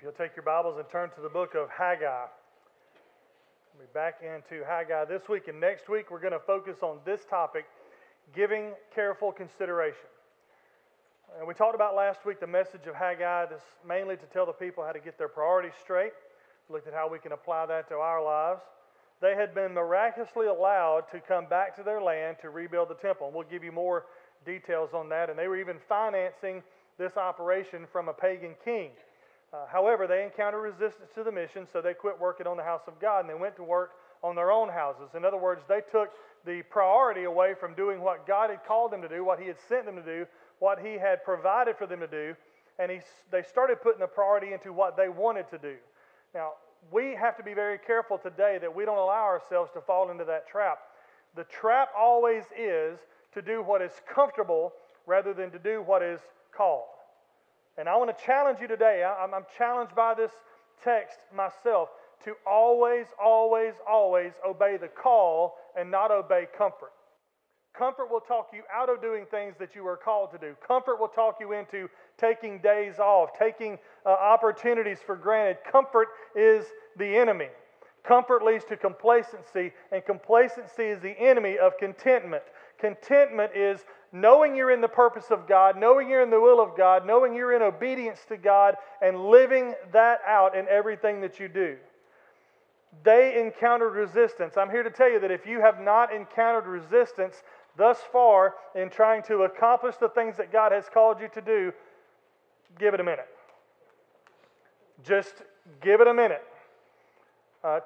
If you'll take your Bibles and turn to the book of Haggai. We'll be back into Haggai this week, and next week we're going to focus on this topic giving careful consideration. And we talked about last week the message of Haggai, this mainly to tell the people how to get their priorities straight. We looked at how we can apply that to our lives. They had been miraculously allowed to come back to their land to rebuild the temple. And we'll give you more details on that. And they were even financing this operation from a pagan king. Uh, however, they encountered resistance to the mission, so they quit working on the house of God and they went to work on their own houses. In other words, they took the priority away from doing what God had called them to do, what He had sent them to do, what He had provided for them to do, and he, they started putting the priority into what they wanted to do. Now, we have to be very careful today that we don't allow ourselves to fall into that trap. The trap always is to do what is comfortable rather than to do what is called. And I want to challenge you today. I'm, I'm challenged by this text myself to always, always, always obey the call and not obey comfort. Comfort will talk you out of doing things that you are called to do. Comfort will talk you into taking days off, taking uh, opportunities for granted. Comfort is the enemy. Comfort leads to complacency, and complacency is the enemy of contentment. Contentment is knowing you're in the purpose of God, knowing you're in the will of God, knowing you're in obedience to God, and living that out in everything that you do. They encountered resistance. I'm here to tell you that if you have not encountered resistance thus far in trying to accomplish the things that God has called you to do, give it a minute. Just give it a minute. Uh,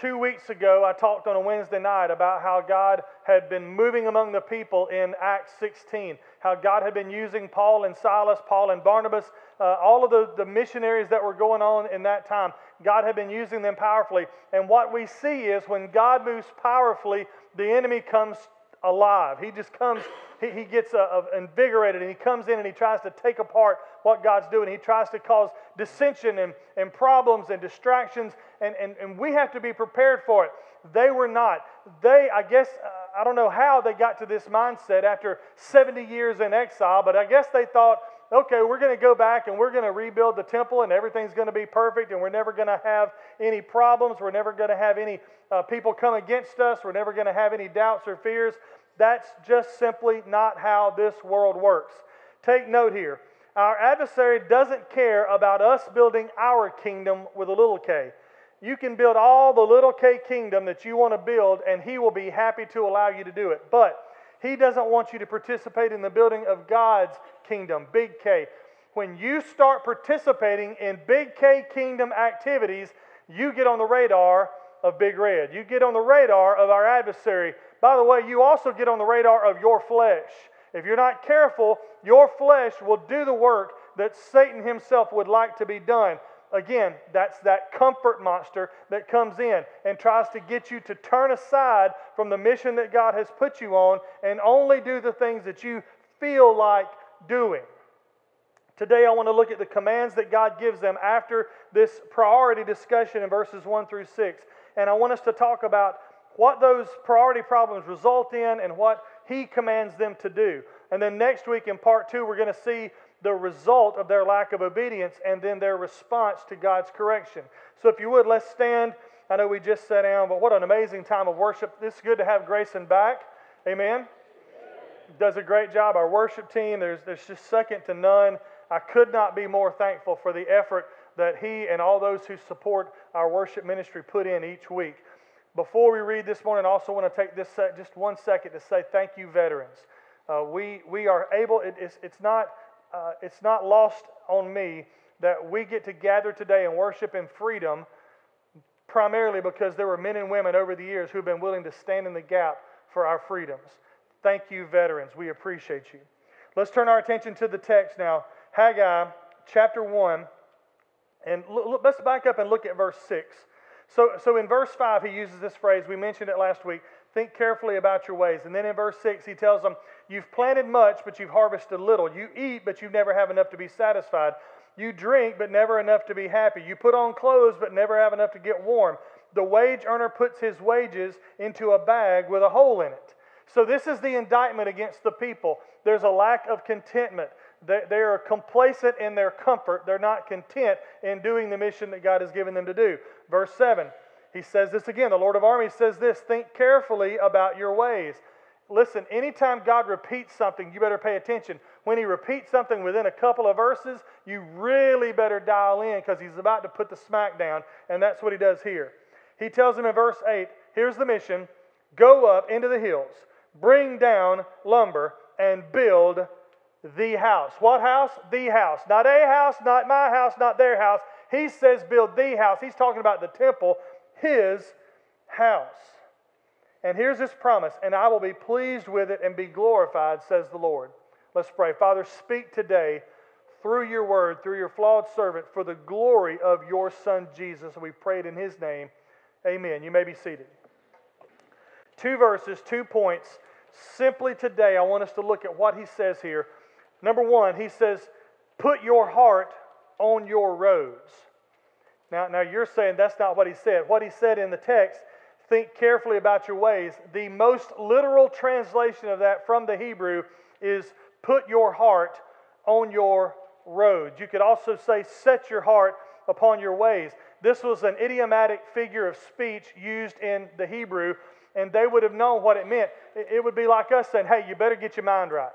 Two weeks ago, I talked on a Wednesday night about how God had been moving among the people in Acts 16, how God had been using Paul and Silas, Paul and Barnabas, uh, all of the, the missionaries that were going on in that time. God had been using them powerfully. And what we see is when God moves powerfully, the enemy comes alive. He just comes, he, he gets uh, invigorated and he comes in and he tries to take apart what God's doing. He tries to cause dissension and, and problems and distractions, and, and, and we have to be prepared for it. They were not. They, I guess, uh, I don't know how they got to this mindset after 70 years in exile, but I guess they thought, okay, we're going to go back and we're going to rebuild the temple and everything's going to be perfect and we're never going to have any problems. We're never going to have any uh, people come against us. We're never going to have any doubts or fears. That's just simply not how this world works. Take note here. Our adversary doesn't care about us building our kingdom with a little k. You can build all the little k kingdom that you want to build, and he will be happy to allow you to do it. But he doesn't want you to participate in the building of God's kingdom, big K. When you start participating in big K kingdom activities, you get on the radar of Big Red. You get on the radar of our adversary. By the way, you also get on the radar of your flesh. If you're not careful, your flesh will do the work that Satan himself would like to be done. Again, that's that comfort monster that comes in and tries to get you to turn aside from the mission that God has put you on and only do the things that you feel like doing. Today, I want to look at the commands that God gives them after this priority discussion in verses 1 through 6. And I want us to talk about what those priority problems result in and what He commands them to do. And then next week in part two, we're going to see the result of their lack of obedience and then their response to God's correction. So, if you would, let's stand. I know we just sat down, but what an amazing time of worship. It's good to have Grayson back. Amen. Does a great job. Our worship team, there's, there's just second to none. I could not be more thankful for the effort that he and all those who support our worship ministry put in each week. Before we read this morning, I also want to take this just one second to say thank you, veterans. Uh, we, we are able, it, it's, it's not uh, it's not lost on me that we get to gather today and worship in freedom primarily because there were men and women over the years who've been willing to stand in the gap for our freedoms. Thank you, veterans. We appreciate you. Let's turn our attention to the text now. Haggai chapter 1. And look, let's back up and look at verse 6. So, so in verse 5, he uses this phrase. We mentioned it last week. Think carefully about your ways. And then in verse 6, he tells them, You've planted much, but you've harvested little. You eat, but you never have enough to be satisfied. You drink, but never enough to be happy. You put on clothes, but never have enough to get warm. The wage earner puts his wages into a bag with a hole in it. So, this is the indictment against the people. There's a lack of contentment. They, are complacent in their comfort. They're not content in doing the mission that God has given them to do. Verse 7, he says this again. The Lord of armies says this Think carefully about your ways. Listen, anytime God repeats something, you better pay attention. When He repeats something within a couple of verses, you really better dial in because He's about to put the smack down, and that's what He does here. He tells them in verse 8 here's the mission go up into the hills, bring down lumber, and build the house. What house? The house. Not a house, not my house, not their house. He says build the house. He's talking about the temple, his house. And here's his promise, and I will be pleased with it and be glorified, says the Lord. Let's pray. Father, speak today through your word, through your flawed servant, for the glory of your Son Jesus. We it in his name. Amen. You may be seated. Two verses, two points. Simply today, I want us to look at what he says here. Number one, he says, Put your heart on your roads. Now, now you're saying that's not what he said. What he said in the text, think carefully about your ways. The most literal translation of that from the Hebrew is put your heart on your road. You could also say, set your heart upon your ways. This was an idiomatic figure of speech used in the Hebrew, and they would have known what it meant. It would be like us saying, hey, you better get your mind right.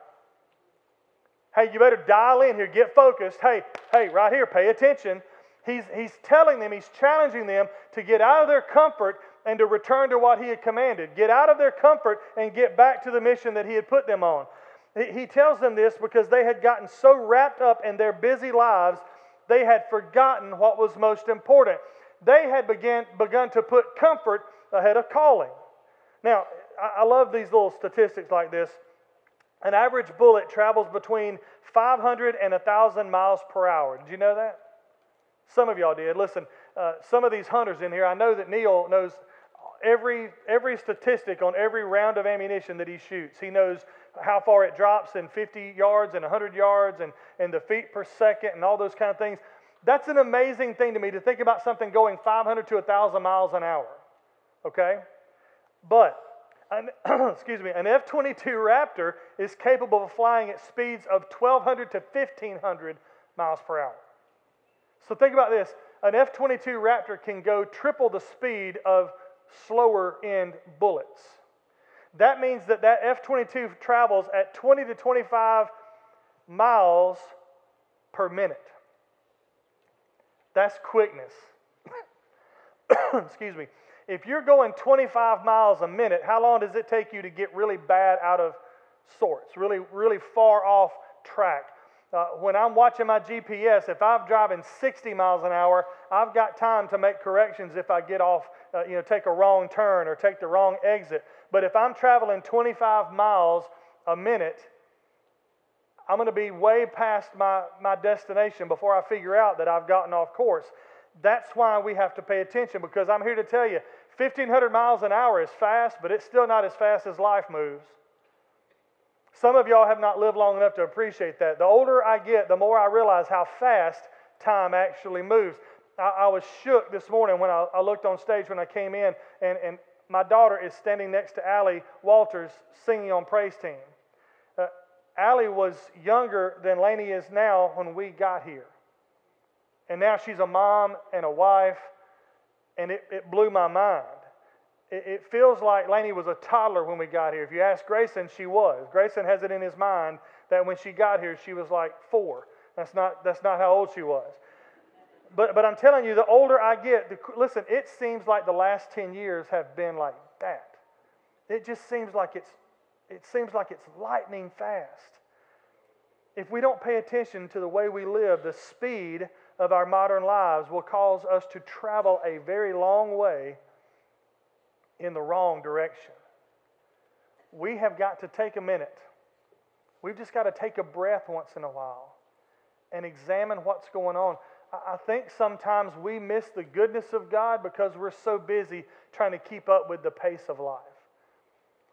Hey, you better dial in here, get focused. Hey, hey, right here, pay attention. He's, he's telling them, he's challenging them to get out of their comfort and to return to what he had commanded. Get out of their comfort and get back to the mission that he had put them on. He tells them this because they had gotten so wrapped up in their busy lives, they had forgotten what was most important. They had began, begun to put comfort ahead of calling. Now, I love these little statistics like this. An average bullet travels between 500 and 1,000 miles per hour. Did you know that? Some of y'all did. Listen, uh, some of these hunters in here, I know that Neil knows every, every statistic on every round of ammunition that he shoots. He knows how far it drops in 50 yards and 100 yards and, and the feet per second and all those kind of things. That's an amazing thing to me to think about something going 500 to 1,000 miles an hour. Okay? But, an, excuse me, an F 22 Raptor is capable of flying at speeds of 1,200 to 1,500 miles per hour. So think about this an F 22 Raptor can go triple the speed of slower end bullets. That means that that F 22 travels at 20 to 25 miles per minute. That's quickness. Excuse me. If you're going 25 miles a minute, how long does it take you to get really bad out of sorts, really, really far off track? Uh, when I'm watching my GPS, if I'm driving 60 miles an hour, I've got time to make corrections if I get off, uh, you know, take a wrong turn or take the wrong exit. But if I'm traveling 25 miles a minute, I'm going to be way past my, my destination before I figure out that I've gotten off course. That's why we have to pay attention because I'm here to tell you 1,500 miles an hour is fast, but it's still not as fast as life moves. Some of y'all have not lived long enough to appreciate that. The older I get, the more I realize how fast time actually moves. I, I was shook this morning when I, I, looked on stage when I came in, and, and my daughter is standing next to Allie Walters singing on praise team. Uh, Allie was younger than Laney is now when we got here. And now she's a mom and a wife, and it, it blew my mind it, feels like Laney was a toddler when we got here. If you ask Grayson, she was. Grayson has it in his mind that when she got here, she was like four. That's not, that's not how old she was. But, but I'm telling you, the older I get, the, listen, it seems like the last 10 years have been like that. It just seems like it's, it seems like it's lightning fast. If we don't pay attention to the way we live, the speed of our modern lives will cause us to travel a very long way in the wrong direction. We have got to take a minute. We've just got to take a breath once in a while and examine what's going on. I think sometimes we miss the goodness of God because we're so busy trying to keep up with the pace of life.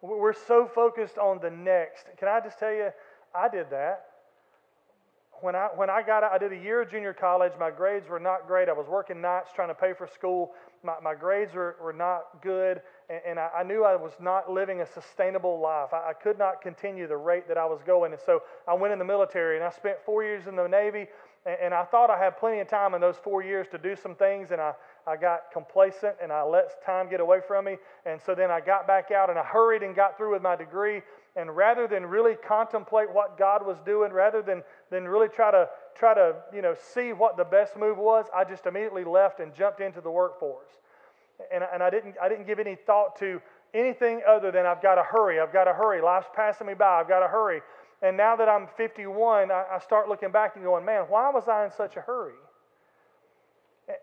We're so focused on the next. Can I just tell you, I did that. when I, when I got out, I did a year of junior college. My grades were not great. I was working nights trying to pay for school. My, my grades were, were not good, and, and I, I, knew I was not living a sustainable life. I, I could not continue the rate that I was going. And so I went in the military, and I spent four years in the Navy, and, and I thought I had plenty of time in those four years to do some things, and I, I got complacent and I let time get away from me. And so then I got back out and I hurried and got through with my degree. And rather than really contemplate what God was doing, rather than, than really try to try to you know see what the best move was, I just immediately left and jumped into the workforce. And, and I didn't I didn't give any thought to anything other than I've got to hurry, I've got to hurry, life's passing me by, I've got to hurry. And now that I'm 51, I, I start looking back and going, man, why was I in such a hurry?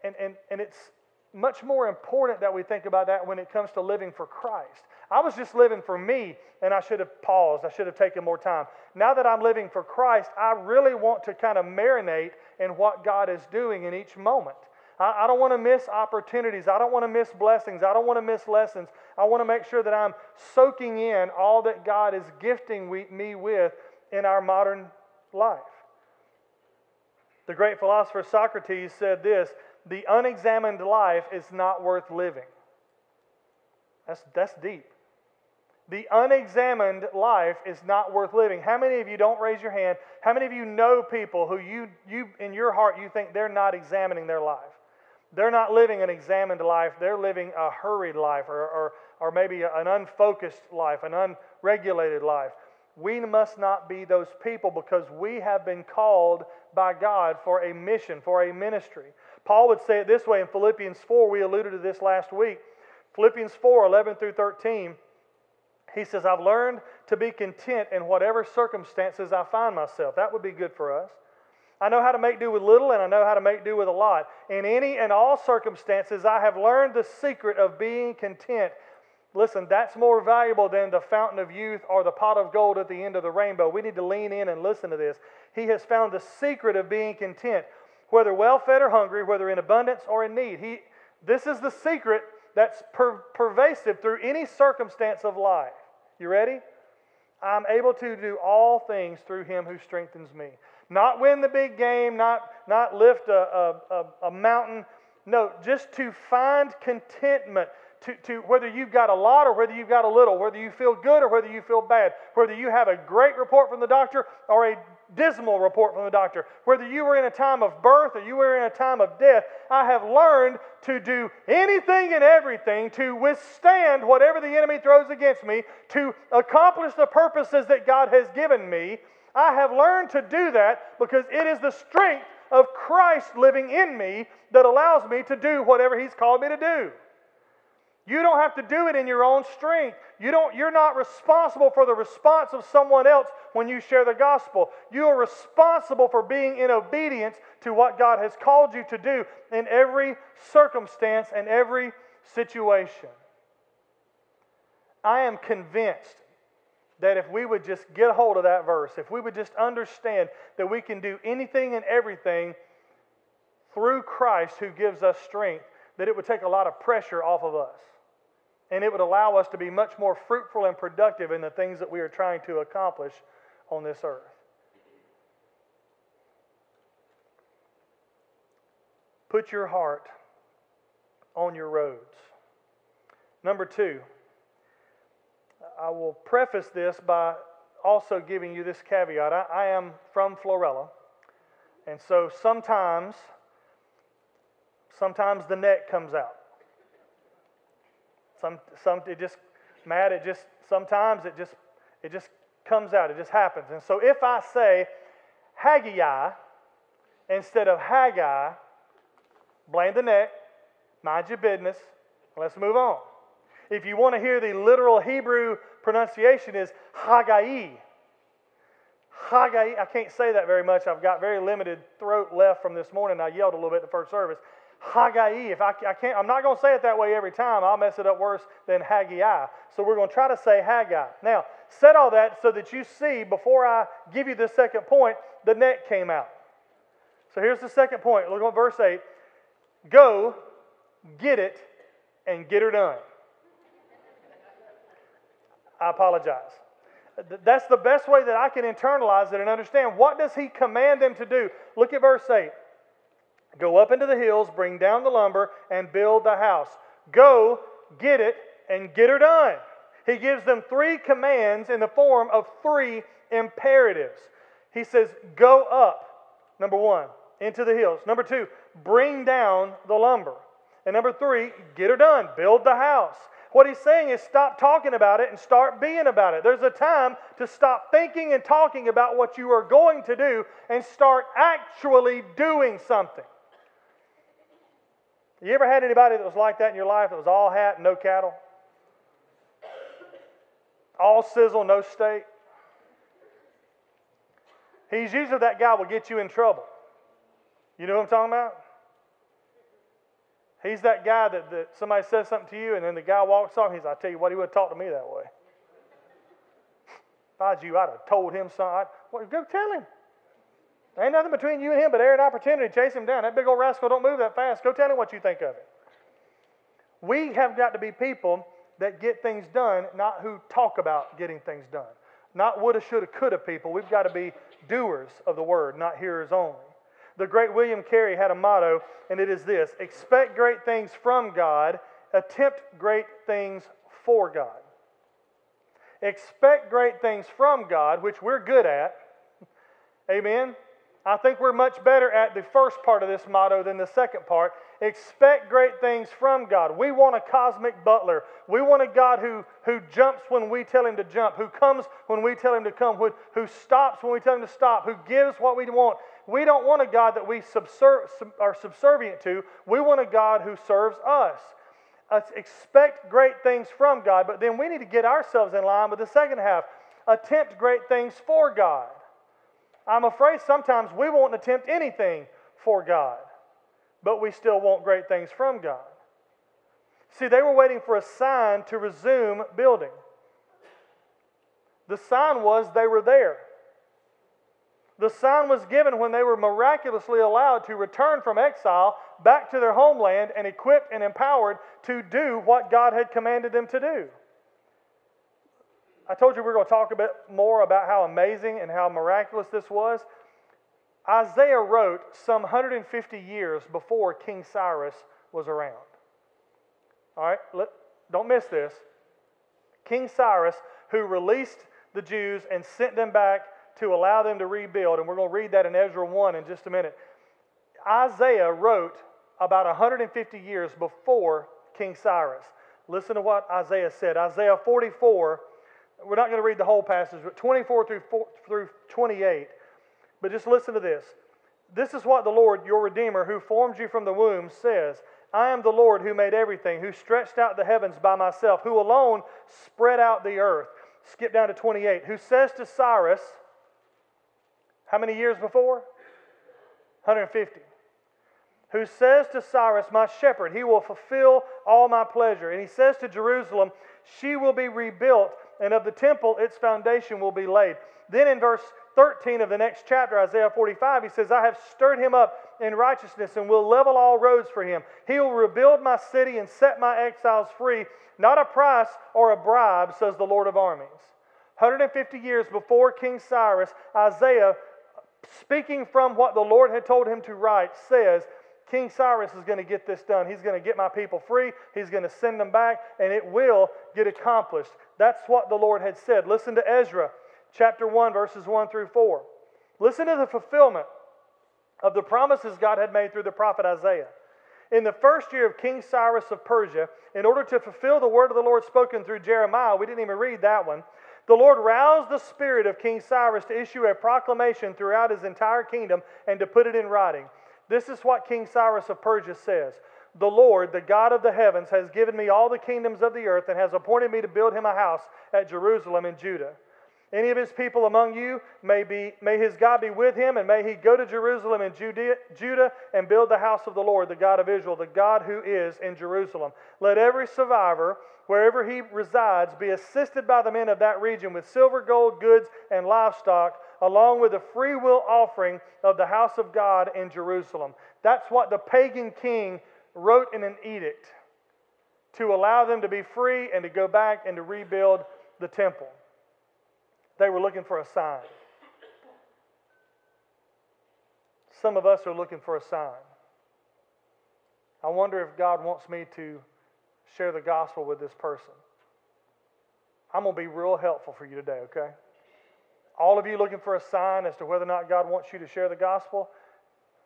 And, and, and it's much more important that we think about that when it comes to living for Christ. I was just living for me, and I should have paused. I should have taken more time. Now that I'm living for Christ, I really want to kind of marinate in what God is doing in each moment. I, I don't want to miss opportunities. I don't want to miss blessings. I don't want to miss lessons. I want to make sure that I'm soaking in all that God is gifting we, me with in our modern life. The great philosopher Socrates said this the unexamined life is not worth living. That's, that's deep. The unexamined life is not worth living. How many of you don't raise your hand? How many of you know people who you, you in your heart you think they're not examining their life? They're not living an examined life, they're living a hurried life or, or, or maybe an unfocused life, an unregulated life. We must not be those people because we have been called by God for a mission, for a ministry. Paul would say it this way in Philippians 4. We alluded to this last week. Philippians 4 11 through 13. He says, I've learned to be content in whatever circumstances I find myself. That would be good for us. I know how to make do with little and I know how to make do with a lot. In any and all circumstances, I have learned the secret of being content. Listen, that's more valuable than the fountain of youth or the pot of gold at the end of the rainbow. We need to lean in and listen to this. He has found the secret of being content whether well fed or hungry, whether in abundance or in need. He, this is the secret that's per- pervasive through any circumstance of life. You ready? I'm able to do all things through him who strengthens me. Not win the big game, not, not lift a, a, a, mountain. No, just to find contentment. To, to whether you've got a lot or whether you've got a little, whether you feel good or whether you feel bad, whether you have a great report from the doctor or a dismal report from the doctor. Whether you were in a time of birth or you were in a time of death, I have learned to do anything and everything to withstand whatever the enemy throws against me, to accomplish the purposes that God has given me. I have learned to do that because it is the strength of Christ living in me that allows me to do whatever He's called me to do. You don't have to do it in your own strength. You don't, you're not responsible for the response of someone else when you share the gospel. You are responsible for being in obedience to what God has called you to do in every circumstance and every situation. I am convinced that if we would just get a hold of that verse, if we would just understand that we can do anything and everything through Christ who gives us strength, that it would take a lot of pressure off of us and it would allow us to be much more fruitful and productive in the things that we are trying to accomplish on this earth. Put your heart on your roads. Number two, I will preface this by also giving you this caveat. I, I am from Florala, and so sometimes, sometimes the net comes out. Some, some, it just, Matt, it just, sometimes it just, it just comes out. It just happens. And so if I say Haggai instead of Haggai, blame the neck, mind your business, let's move on. If you want to hear the literal Hebrew pronunciation is Haggai. Haggai, I can't say that very much. I've got very limited throat left from this morning. I yelled a little bit the first service. Haggai. If I, I can't, I'm not going to say it that way every time. I'll mess it up worse than Haggai. So we're going to try to say Haggai. Now, said all that so that you see before I give you the second point, the net came out. So here's the second point. Look at verse 8. Go, get it, and get her done. I apologize. That's the best way that I can internalize it and understand. What does he command them to do? Look at verse 8. Go up into the hills, bring down the lumber, and build the house. Go, get it, and get her done. He gives them three commands in the form of three imperatives. He says, Go up, number one, into the hills. Number two, bring down the lumber. And number three, get her done, build the house. What he's saying is stop talking about it and start being about it. There's a time to stop thinking and talking about what you are going to do and start actually doing something. You ever had anybody that was like that in your life that was all hat, no cattle? All sizzle, no steak? He's usually that guy will get you in trouble. You know what I'm talking about? He's that guy that, that somebody says something to you and then the guy walks off. He's, I tell you what, he would have talked to me that way. If I was you, I'd have told him something. Well, go tell him. There ain't nothing between you and him but air and opportunity. Chase him down. That big old rascal don't move that fast. Go tell him what you think of it. We have got to be people that get things done, not who talk about getting things done. Not woulda, shoulda, coulda people. We've got to be doers of the word, not hearers only. The great William Carey had a motto, and it is this expect great things from God, attempt great things for God. Expect great things from God, which we're good at. Amen. I think we're much better at the first part of this motto than the second part. Expect great things from God. We want a cosmic butler. We want a God who, who jumps when we tell him to jump, who comes when we tell him to come, who, who stops when we tell him to stop, who gives what we want. We don't want a God that we subser- are subservient to. We want a God who serves us. Uh, expect great things from God, but then we need to get ourselves in line with the second half. Attempt great things for God. I'm afraid sometimes we won't attempt anything for God, but we still want great things from God. See, they were waiting for a sign to resume building. The sign was they were there. The sign was given when they were miraculously allowed to return from exile back to their homeland and equipped and empowered to do what God had commanded them to do. I told you we are going to talk a bit more about how amazing and how miraculous this was. Isaiah wrote some 150 years before King Cyrus was around. All right, let, don't miss this. King Cyrus, who released the Jews and sent them back to allow them to rebuild, and we're going to read that in Ezra 1 in just a minute. Isaiah wrote about 150 years before King Cyrus. Listen to what Isaiah said. Isaiah 44 we're not going to read the whole passage, but 24 through, 4, through 28. But just listen to this. This is what the Lord, your Redeemer, who formed you from the womb, says I am the Lord who made everything, who stretched out the heavens by myself, who alone spread out the earth. Skip down to 28. Who says to Cyrus, how many years before? 150 who says to Cyrus, My shepherd, he will fulfill all my pleasure. And he says to Jerusalem, She will be rebuilt and of the temple its foundation will be laid. Then in verse 13 of the next chapter, Isaiah 45, he says, I have stirred him up in righteousness and will level all roads for him. He will rebuild my city and set my exiles free, not a price or a bribe, says the Lord of armies. 150 years before King Cyrus, Isaiah, speaking from what the Lord had told him to write, says, King Cyrus is going to get this done. He's going to get my people free. He's going to send them back, and it will get accomplished. That's what the Lord had said. Listen to Ezra chapter 1, verses 1 through 4. Listen to the fulfillment of the promises God had made through the prophet Isaiah. In the first year of King Cyrus of Persia, in order to fulfill the word of the Lord spoken through Jeremiah, we didn't even read that one. The Lord roused the spirit of King Cyrus to issue a proclamation throughout his entire kingdom and to put it in writing. This is what King Cyrus of Persia says The Lord, the God of the heavens, has given me all the kingdoms of the earth and has appointed me to build him a house at Jerusalem in Judah. Any of his people among you, may, be, may his God be with him, and may he go to Jerusalem and Judea, Judah and build the house of the Lord, the God of Israel, the God who is in Jerusalem. Let every survivor, wherever he resides, be assisted by the men of that region with silver, gold, goods, and livestock along with the free will offering of the house of God in Jerusalem. That's what the pagan king wrote in an edict to allow them to be free and to go back and to rebuild the temple. They were looking for a sign. Some of us are looking for a sign. I wonder if God wants me to share the gospel with this person. I'm going to be real helpful for you today, okay? All of you looking for a sign as to whether or not God wants you to share the gospel,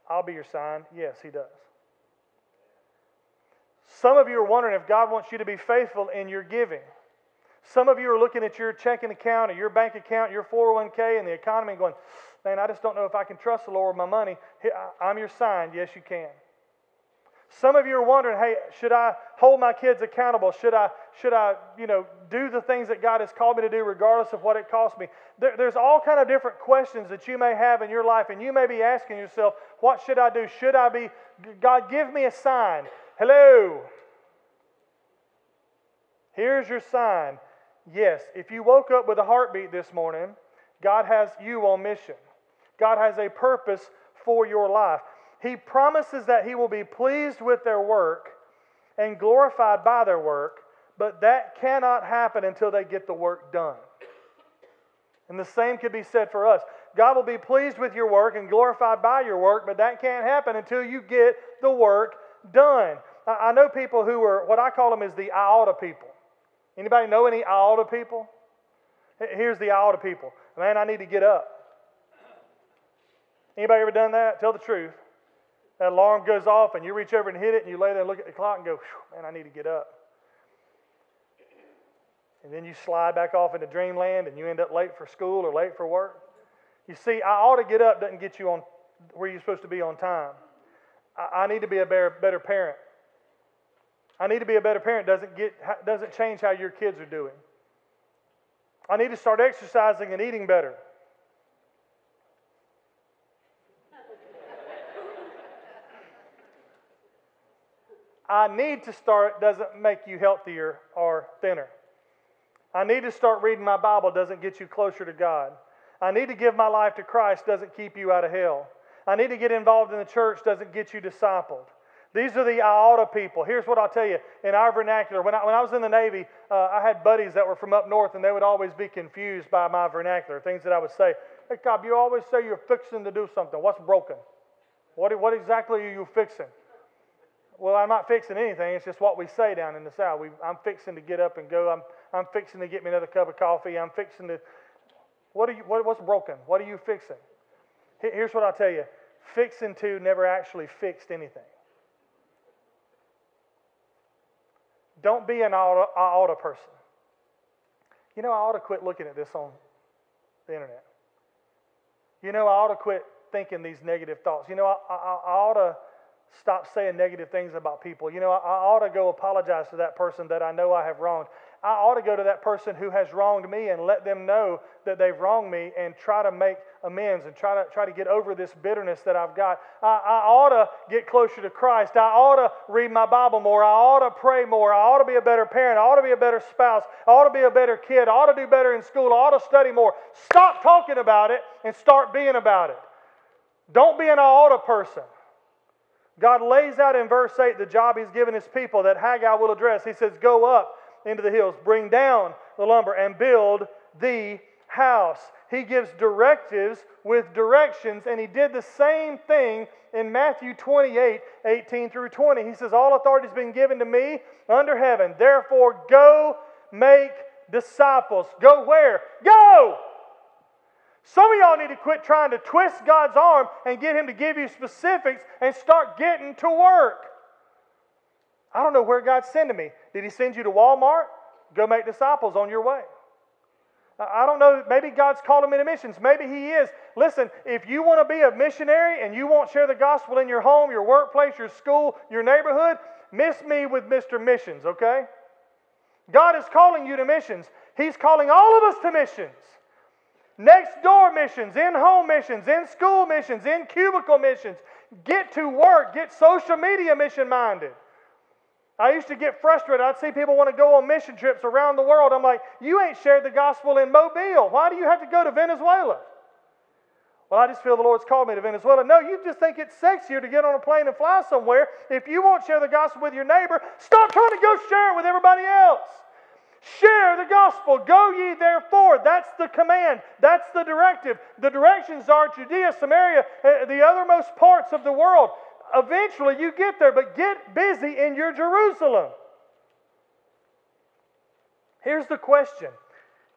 I'll be your sign. Yes, He does. Some of you are wondering if God wants you to be faithful in your giving. Some of you are looking at your checking account or your bank account, your 401k, and the economy and going, man, I just don't know if I can trust the Lord with my money. I'm your sign. Yes, you can. Some of you are wondering, hey, should I hold my kids accountable? Should I, should I, you know, do the things that God has called me to do regardless of what it costs me? There, there's all kind of different questions that you may have in your life, and you may be asking yourself, what should I do? Should I be, God, give me a sign. Hello. Here's your sign. Yes, if you woke up with a heartbeat this morning, God has you on mission. God has a purpose for your life. He promises that He will be pleased with their work and glorified by their work, but that cannot happen until they get the work done. And the same could be said for us. God will be pleased with your work and glorified by your work, but that can't happen until you get the work done. I know people who are what I call them is the iota people. Anybody know any iota people? Here's the iota people. Man, I need to get up. Anybody ever done that? Tell the truth. That alarm goes off and you reach over and hit it and you lay there and look at the clock and go, man, I need to get up. And then you slide back off into dreamland and you end up late for school or late for work. You see, I ought to get up doesn't get you on where you're supposed to be on time. I, I need to be a better, better parent. I need to be a better parent doesn't, get, doesn't change how your kids are doing. I need to start exercising and eating better. I need to start doesn't make you healthier or thinner. I need to start reading my Bible doesn't get you closer to God. I need to give my life to Christ doesn't keep you out of hell. I need to get involved in the church doesn't get you discipled. These are the I iota people. Here's what I'll tell you in our vernacular. When I, when I was in the Navy, uh, I had buddies that were from up north, and they would always be confused by my vernacular, things that I would say. Hey, Cobb, you always say you're fixing to do something. What's broken? What, what exactly are you fixing? Well, I'm not fixing anything. It's just what we say down in the South. We, I'm fixing to get up and go. I'm, I'm fixing to get me another cup of coffee. I'm fixing to. What are you, what, what's broken? What are you fixing? Here's what I'll tell you fixing to never actually fixed anything. Don't be an auto, person. You know, I ought to quit looking at this on the internet. You know, I ought to quit thinking these negative thoughts. You know, I, I, I ought to stop saying negative things about people. You know, I, I ought to go apologize to that person that I know I have wronged. I ought to go to that person who has wronged me and let them know that they've wronged me and try to make amends and try to try to get over this bitterness that I've got. I, I ought to get closer to Christ. I ought to read my Bible more. I ought to pray more. I ought to be a better parent. I ought to be a better spouse. I ought to be a better kid. I ought to do better in school. I ought to study more. Stop talking about it and start being about it. Don't be an ought to person. God lays out in verse 8 the job He's given His people that Haggai will address. He says, Go up into the hills, bring down the lumber, and build the house. He gives directives with directions, and He did the same thing in Matthew 28 18 through 20. He says, All authority has been given to me under heaven. Therefore, go make disciples. Go where? Go! Some of y'all need to quit trying to twist God's arm and get Him to give you specifics and start getting to work. I don't know where God's sending me. Did He send you to Walmart? Go make disciples on your way. I don't know. Maybe God's called me to missions. Maybe He is. Listen, if you want to be a missionary and you won't share the gospel in your home, your workplace, your school, your neighborhood, miss me with Mr. Missions, okay? God is calling you to missions. He's calling all of us to missions. Next door missions, in home missions, in school missions, in cubicle missions. Get to work, get social media mission minded. I used to get frustrated. I'd see people want to go on mission trips around the world. I'm like, you ain't shared the gospel in Mobile. Why do you have to go to Venezuela? Well, I just feel the Lord's called me to Venezuela. No, you just think it's sexier to get on a plane and fly somewhere. If you won't share the gospel with your neighbor, stop trying to go share it with everybody else. Share the gospel. Go ye therefore. That's the command. That's the directive. The directions are Judea, Samaria, uh, the othermost parts of the world. Eventually you get there, but get busy in your Jerusalem. Here's the question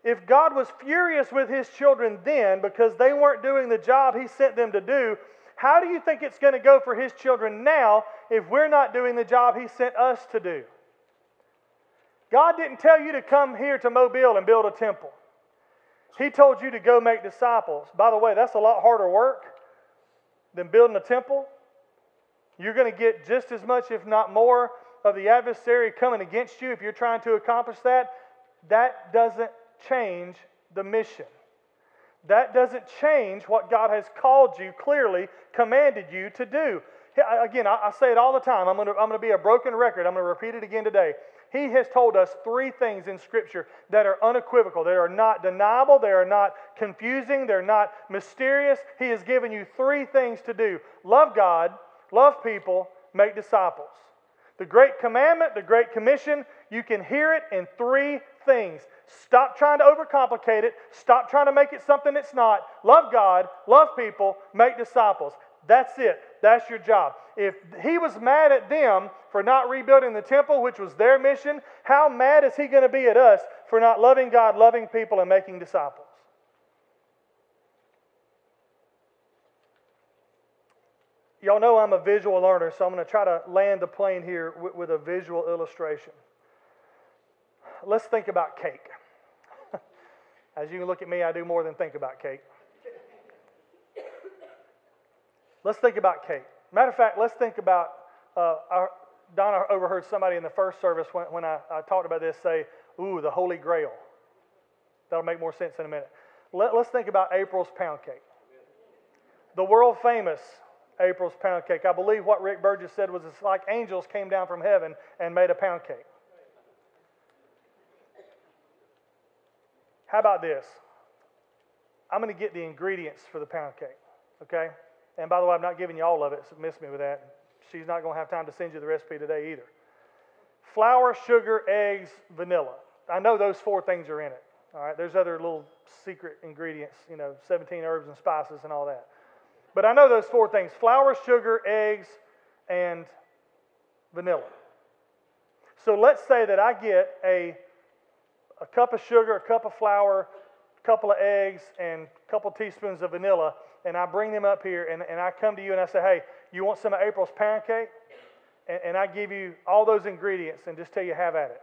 If God was furious with his children then because they weren't doing the job he sent them to do, how do you think it's going to go for his children now if we're not doing the job he sent us to do? God didn't tell you to come here to Mobile and build a temple. He told you to go make disciples. By the way, that's a lot harder work than building a temple. You're going to get just as much, if not more, of the adversary coming against you if you're trying to accomplish that. That doesn't change the mission. That doesn't change what God has called you, clearly commanded you to do. Again, I, say it all the time. I'm going, to, I'm going to be a broken record. I'm going to repeat it again today. He has told us three things in Scripture that are unequivocal. They are not deniable. They are not confusing. They're not mysterious. He has given you three things to do love God, love people, make disciples. The Great Commandment, the Great Commission, you can hear it in three things. Stop trying to overcomplicate it. Stop trying to make it something it's not. Love God, love people, make disciples. That's it. That's your job. If he was mad at them for not rebuilding the temple, which was their mission, how mad is he going to be at us for not loving God, loving people, and making disciples? Y'all know I'm a visual learner, so I'm going to try to land the plane here with, with a visual illustration. Let's think about cake. As you can look at me, I do more than think about cake. Let's think about cake. Matter of fact, let's think about uh, our, Donna overheard somebody in the first service when, when I, I, talked about this say, Ooh, the Holy Grail. That'll make more sense in a minute. Let, let's think about April's pound cake. The world famous April's pound cake. I believe what Rick Burgess said was it's like angels came down from heaven and made a pound cake. How about this? I'm going to get the ingredients for the pound cake, okay? And by the way, I'm not giving you all of it, so miss me with that. She's not going to have time to send you the recipe today either. Flour, sugar, eggs, vanilla. I know those four things are in it. All right, there's other little secret ingredients, you know, 17 herbs and spices and all that. But I know those four things flour, sugar, eggs, and vanilla. So let's say that I get a, a cup of sugar, a cup of flour, couple of eggs, and a couple teaspoons of vanilla, and I bring them up here, and, and I come to you and I say, hey, you want some of April's pound cake? And, and I give you all those ingredients and just tell you, have at it.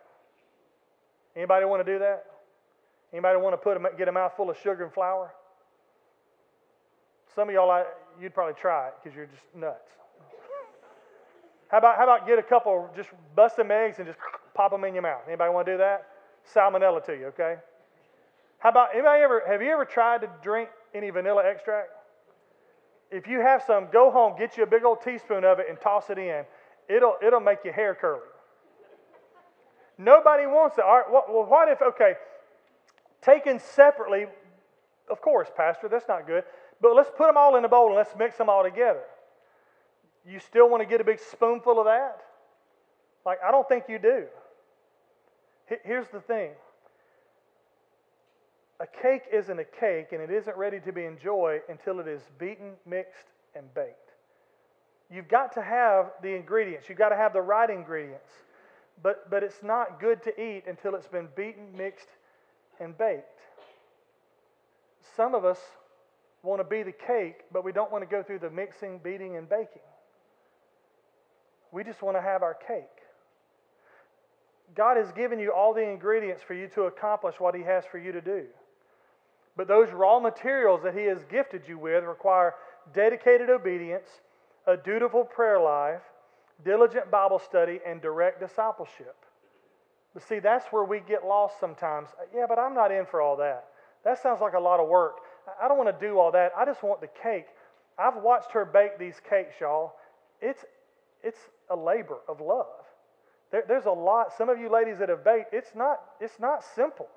Anybody want to do that? Anybody want to put a, get a mouthful of sugar and flour? Some of y'all, you'd probably try it because you're just nuts. How about, how about get a couple, just bust some eggs and just pop them in your mouth? Anybody want to do that? Salmonella to you, okay? How about, anybody ever, have you ever tried to drink any vanilla extract? if you have some, go home, get you a big old teaspoon of it, and toss it in. It'll, it'll make your hair curly. Nobody wants it. All right, well, what if, okay, taken separately, of course, Pastor, that's not good, but let's put them all in a bowl and let's mix them all together. You still want to get a big spoonful of that? Like, I don't think you do. Here's the thing a cake isn't a cake and it isn't ready to be enjoyed until it is beaten, mixed, and baked. You've got to have the ingredients, you've got to have the right ingredients. But, but it's not good to eat until it's been beaten, mixed, and baked. Some of us want to be the cake, but we don't want to go through the mixing, beating, and baking. We just want to have our cake. God has given you all the ingredients for you to accomplish what He has for you to do. But those raw materials that He has gifted you with require dedicated obedience, a dutiful prayer life, diligent Bible study, and direct discipleship. But see, that's where we get lost sometimes. Yeah, but I'm not in for all that. That sounds like a lot of work. I don't want to do all that. I just want the cake. I've watched her bake these cakes, y'all. It's, it's a labor of love. There, there's a lot. Some of you ladies that have baked, it's not, it's not simple.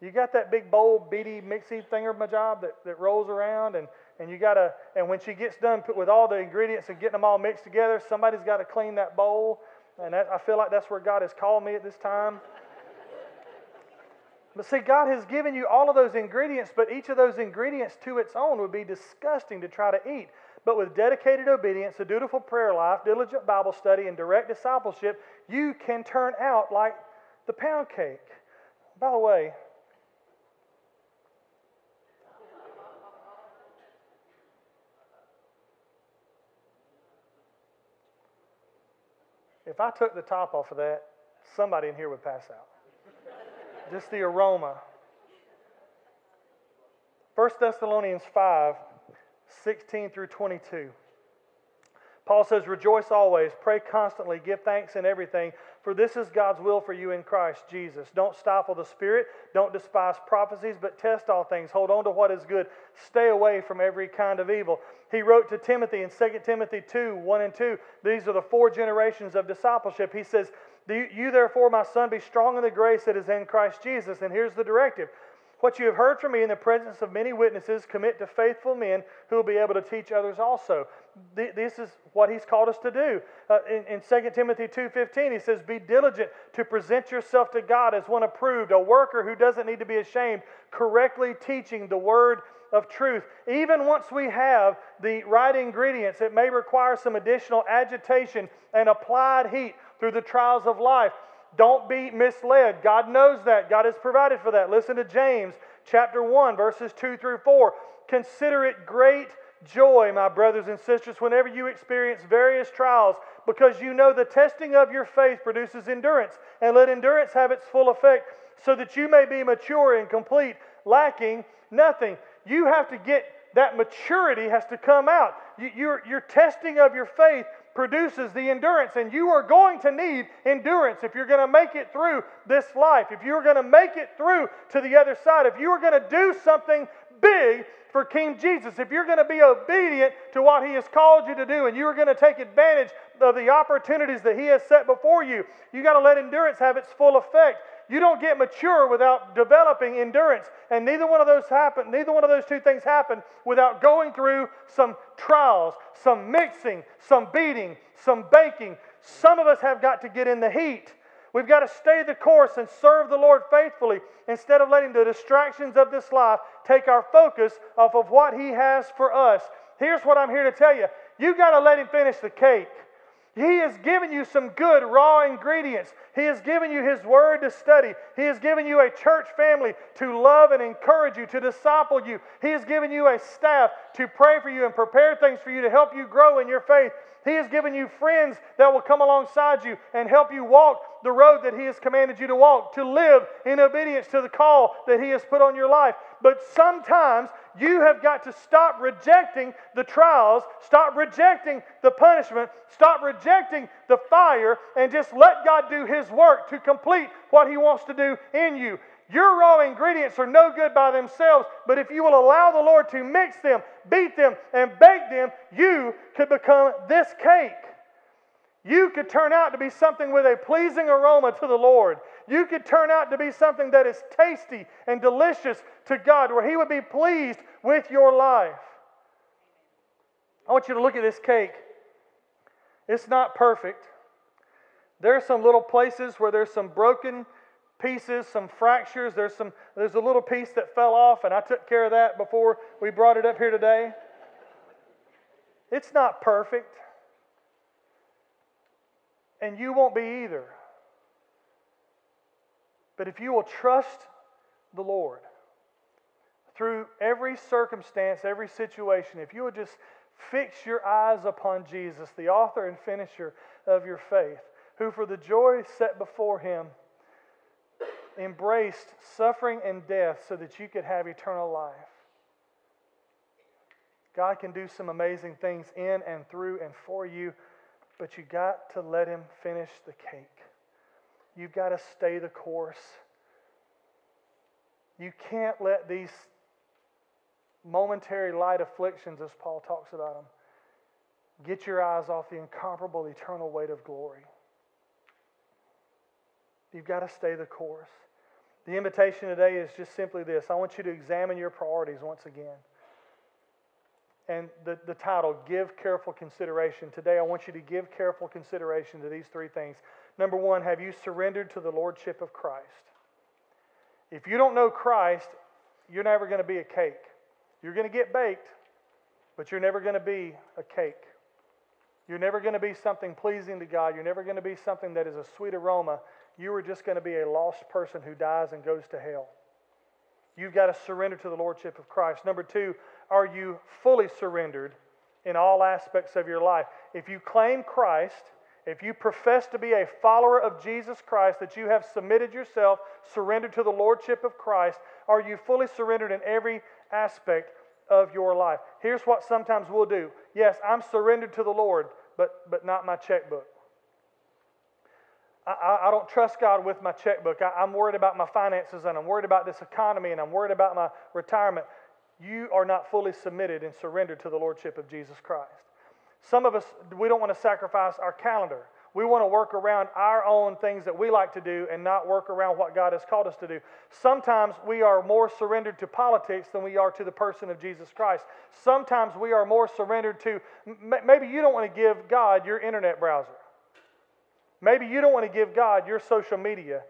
You got that big bowl, beady, mixy thinger of my job that, that rolls around, and, and you got to, and when she gets done with all the ingredients and getting them all mixed together, somebody's got to clean that bowl. And that, I feel like that's where God has called me at this time. But see, God has given you all of those ingredients, but each of those ingredients to its own would be disgusting to try to eat. But with dedicated obedience, a dutiful prayer life, diligent Bible study, and direct discipleship, you can turn out like the pound cake. By the way, if I took the top off of that, somebody in here would pass out. Just the aroma. 1 Thessalonians 5 16 through 22. Paul says, Rejoice always, pray constantly, give thanks in everything, for this is God's will for you in Christ Jesus. Don't stifle the Spirit, don't despise prophecies, but test all things. Hold on to what is good. Stay away from every kind of evil. He wrote to Timothy in 2 Timothy 2 1 and 2. These are the four generations of discipleship. He says, You therefore, my son, be strong in the grace that is in Christ Jesus. And here's the directive what you have heard from me in the presence of many witnesses, commit to faithful men who will be able to teach others also. This is what he's called us to do. Uh, in, in 2 Timothy 2.15, he says, Be diligent to present yourself to God as one approved, a worker who doesn't need to be ashamed, correctly teaching the word of truth. Even once we have the right ingredients, it may require some additional agitation and applied heat through the trials of life. Don't be misled. God knows that. God has provided for that. Listen to James chapter 1, verses 2 through 4. Consider it great joy, my brothers and sisters, whenever you experience various trials, because you know the testing of your faith produces endurance. And let endurance have its full effect, so that you may be mature and complete, lacking nothing. You have to get that maturity has to come out. You, your, your testing of your faith produces the endurance. And you are going to need endurance if you're going to make it through this life, if you're going to make it through to the other side, if you are going to do something big for King Jesus, if you're going to be obedient to what He has called you to do, and you are going to take advantage of the opportunities that He has set before you, you got to let endurance have its full effect. You don't get mature without developing endurance. And neither one of those happen, neither one of those two things happen without going through some trials, some mixing, some beating, some baking. Some of us have got to get in the heat. We've got to stay the course and serve the Lord faithfully instead of letting the distractions of this life take our focus off of what He has for us. Here's what I'm here to tell you You've got to let Him finish the cake. He has given you some good raw ingredients. He has given you His Word to study. He has given you a church family to love and encourage you, to disciple you. He has given you a staff to pray for you and prepare things for you to help you grow in your faith. He has given you friends that will come alongside you and help you walk the road that He has commanded you to walk, to live in obedience to the call that He has put on your life. But sometimes you have got to stop rejecting the trials, stop rejecting the punishment, stop rejecting the fire, and just let God do His work to complete what He wants to do in you. Your raw ingredients are no good by themselves, but if you will allow the Lord to mix them, beat them, and bake them, you could become this cake. You could turn out to be something with a pleasing aroma to the Lord. You could turn out to be something that is tasty and delicious to God, where He would be pleased with your life. I want you to look at this cake. It's not perfect. There are some little places where there's some broken pieces, some fractures. There's some there's a little piece that fell off, and I took care of that before we brought it up here today. It's not perfect. And you won't be either. But if you will trust the Lord through every circumstance, every situation, if you will just fix your eyes upon Jesus, the author and finisher of your faith, who for the joy set before him embraced suffering and death so that you could have eternal life. God can do some amazing things in and through and for you, but you got to let Him finish the cake. You've got to stay the course. You can't let these momentary light afflictions, as Paul talks about them, get your eyes off the incomparable eternal weight of glory. You've got to stay the course. The invitation today is just simply this I want you to examine your priorities once again. And the, the title, Give Careful Consideration. Today, I want you to give careful consideration to these three things. Number one, have you surrendered to the Lordship of Christ? If you don't know Christ, you're never going to be a cake. You're going to get baked, but you're never going to be a cake. You're never going to be something pleasing to God. You're never going to be something that is a sweet aroma. You are just going to be a lost person who dies and goes to hell. You've got to surrender to the Lordship of Christ. Number two, are you fully surrendered in all aspects of your life? If you claim Christ, if you profess to be a follower of Jesus Christ, that you have submitted yourself, surrendered to the Lordship of Christ, are you fully surrendered in every aspect of your life? Here's what sometimes we'll do. Yes, I'm surrendered to the Lord, but, but not my checkbook. I, I, don't trust God with my checkbook. I, I'm worried about my finances and I'm worried about this economy and I'm worried about my retirement. You are not fully submitted and surrendered to the Lordship of Jesus Christ. Some of us, we don't want to sacrifice our calendar. We want to work around our own things that we like to do and not work around what God has called us to do. Sometimes we are more surrendered to politics than we are to the person of Jesus Christ. Sometimes we are more surrendered to, maybe you don't want to give God your internet browser. Maybe you don't want to give God your social media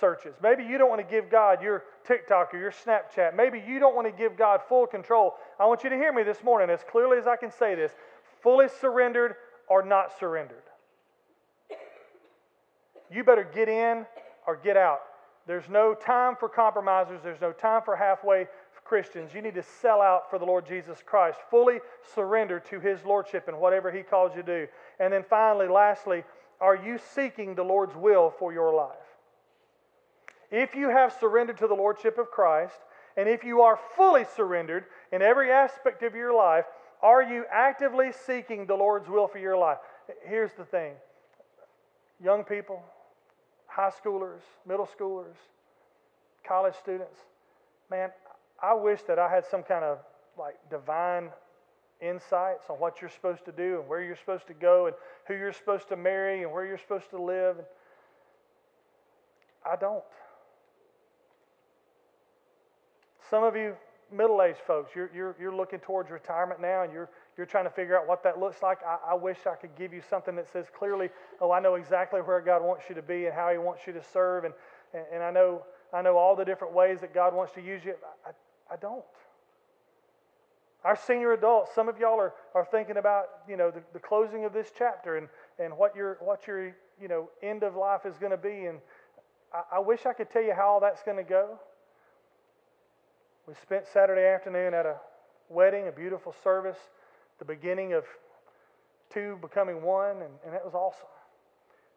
searches. Maybe you don't want to give God your TikTok or your Snapchat. Maybe you don't want to give God full control. I want you to hear me this morning as clearly as I can say this fully surrendered or not surrendered. You better get in or get out. There's no time for compromisers, there's no time for halfway Christians. You need to sell out for the Lord Jesus Christ, fully surrender to his lordship and whatever he calls you to do. And then finally, lastly, are you seeking the Lord's will for your life? If you have surrendered to the Lordship of Christ, and if you are fully surrendered in every aspect of your life, are you actively seeking the Lord's will for your life? Here's the thing young people, high schoolers, middle schoolers, college students, man, I wish that I had some kind of like divine insights on what you're supposed to do and where you're supposed to go and who you're supposed to marry and where you're supposed to live. I don't. Some of you middle aged folks, you're, you're, you're looking towards retirement now and you're, you're trying to figure out what that looks like. I, I wish I could give you something that says clearly, oh, I know exactly where God wants you to be and how He wants you to serve. And, and, and I, know, I know all the different ways that God wants to use you. I, I don't. Our senior adults, some of y'all are, are thinking about, you know, the, the closing of this chapter and, and what your, what your, you know, end of life is going to be. And I, I wish I could tell you how all that's going to go. We spent Saturday afternoon at a wedding, a beautiful service, the beginning of two becoming one, and, and it was awesome.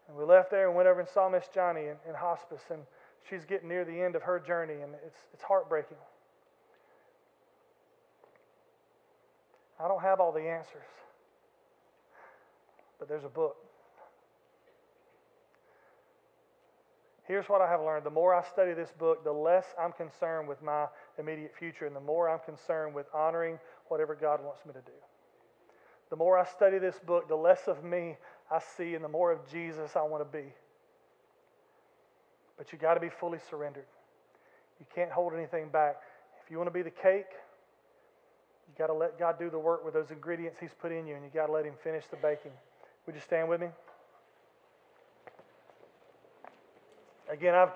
And we left there and went over and saw Miss Johnny in, in hospice, and she's getting near the end of her journey, and it's, it's heartbreaking. I don't have all the answers, but there's a book. Here's what I have learned. The more I study this book, the less I'm concerned with my immediate future, and the more I'm concerned with honoring whatever God wants me to do. The more I study this book, the less of me I see, and the more of Jesus I want to be. But you got to be fully surrendered. You can't hold anything back. If you want to be the cake, you got to let God do the work with those ingredients He's put in you, and you got to let Him finish the baking. Would you stand with me? Again, I've,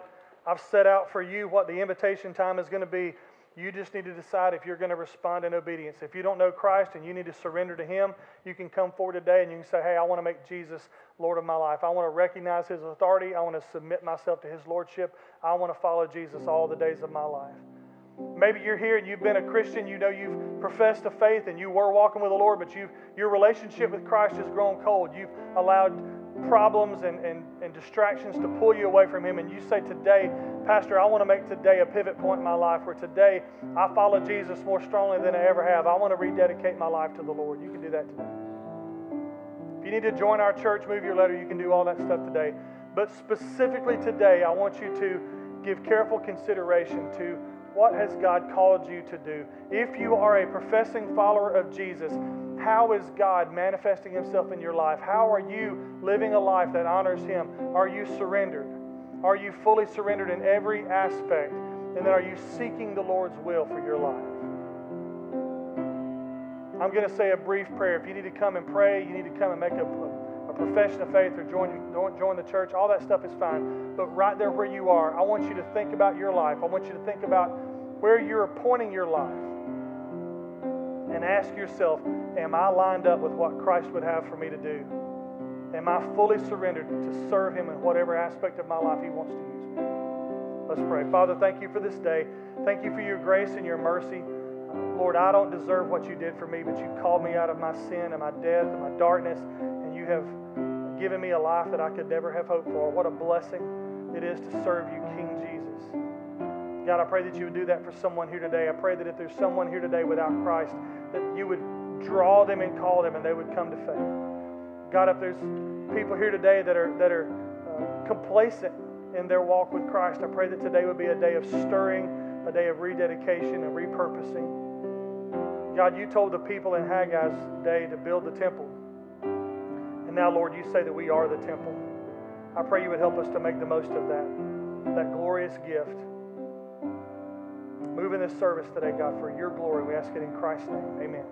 I've set out for you what the invitation time is going to be. You just need to decide if you're going to respond in obedience. If you don't know Christ and you need to surrender to Him, you can come forward today and you can say, Hey, I want to make Jesus Lord of my life. I want to recognize His authority. I want to submit myself to His Lordship. I want to follow Jesus all the days of my life. Maybe you're here and you've been a Christian. You know you've professed a faith and you were walking with the Lord, but you your relationship with Christ has grown cold. You've allowed problems and, and, and distractions to pull you away from Him. And you say, Today, Pastor, I want to make today a pivot point in my life where today I follow Jesus more strongly than I ever have. I want to rededicate my life to the Lord. You can do that today. If you need to join our church, move your letter, you can do all that stuff today. But specifically today, I want you to give careful consideration to what has God called you to do. If you are a professing follower of Jesus, how is God manifesting Himself in your life? How are you living a life that honors Him? Are you surrendered? Are you fully surrendered in every aspect? And then are you seeking the Lord's will for your life? I'm going to say a brief prayer. If you need to come and pray, you need to come and make a, a profession of faith or join, join the church, all that stuff is fine. But right there where you are, I want you to think about your life. I want you to think about where you're pointing your life and ask yourself, am I lined up with what Christ would have for me to do? Am I fully surrendered to serve Him in whatever aspect of my life He wants to use me? Let's pray. Father, thank you for this day. Thank you for your grace and your mercy. Lord, I don't deserve what you did for me, but you called me out of my sin and my death and my darkness, and you have given me a life that I could never have hoped for. What a blessing it is to serve you, King Jesus. God, I pray that you would do that for someone here today. I pray that if there's someone here today without Christ, that you would draw them and call them and they would come to faith. God, if there's people here today that are, that are uh, complacent in their walk with Christ, I pray that today would be a day of stirring, a day of rededication and repurposing. God, you told the people in Haggai's day to build the temple. And now, Lord, you say that we are the temple. I pray you would help us to make the most of that, that glorious gift. Move in this service today, God, for your glory. We ask it in Christ's name. Amen.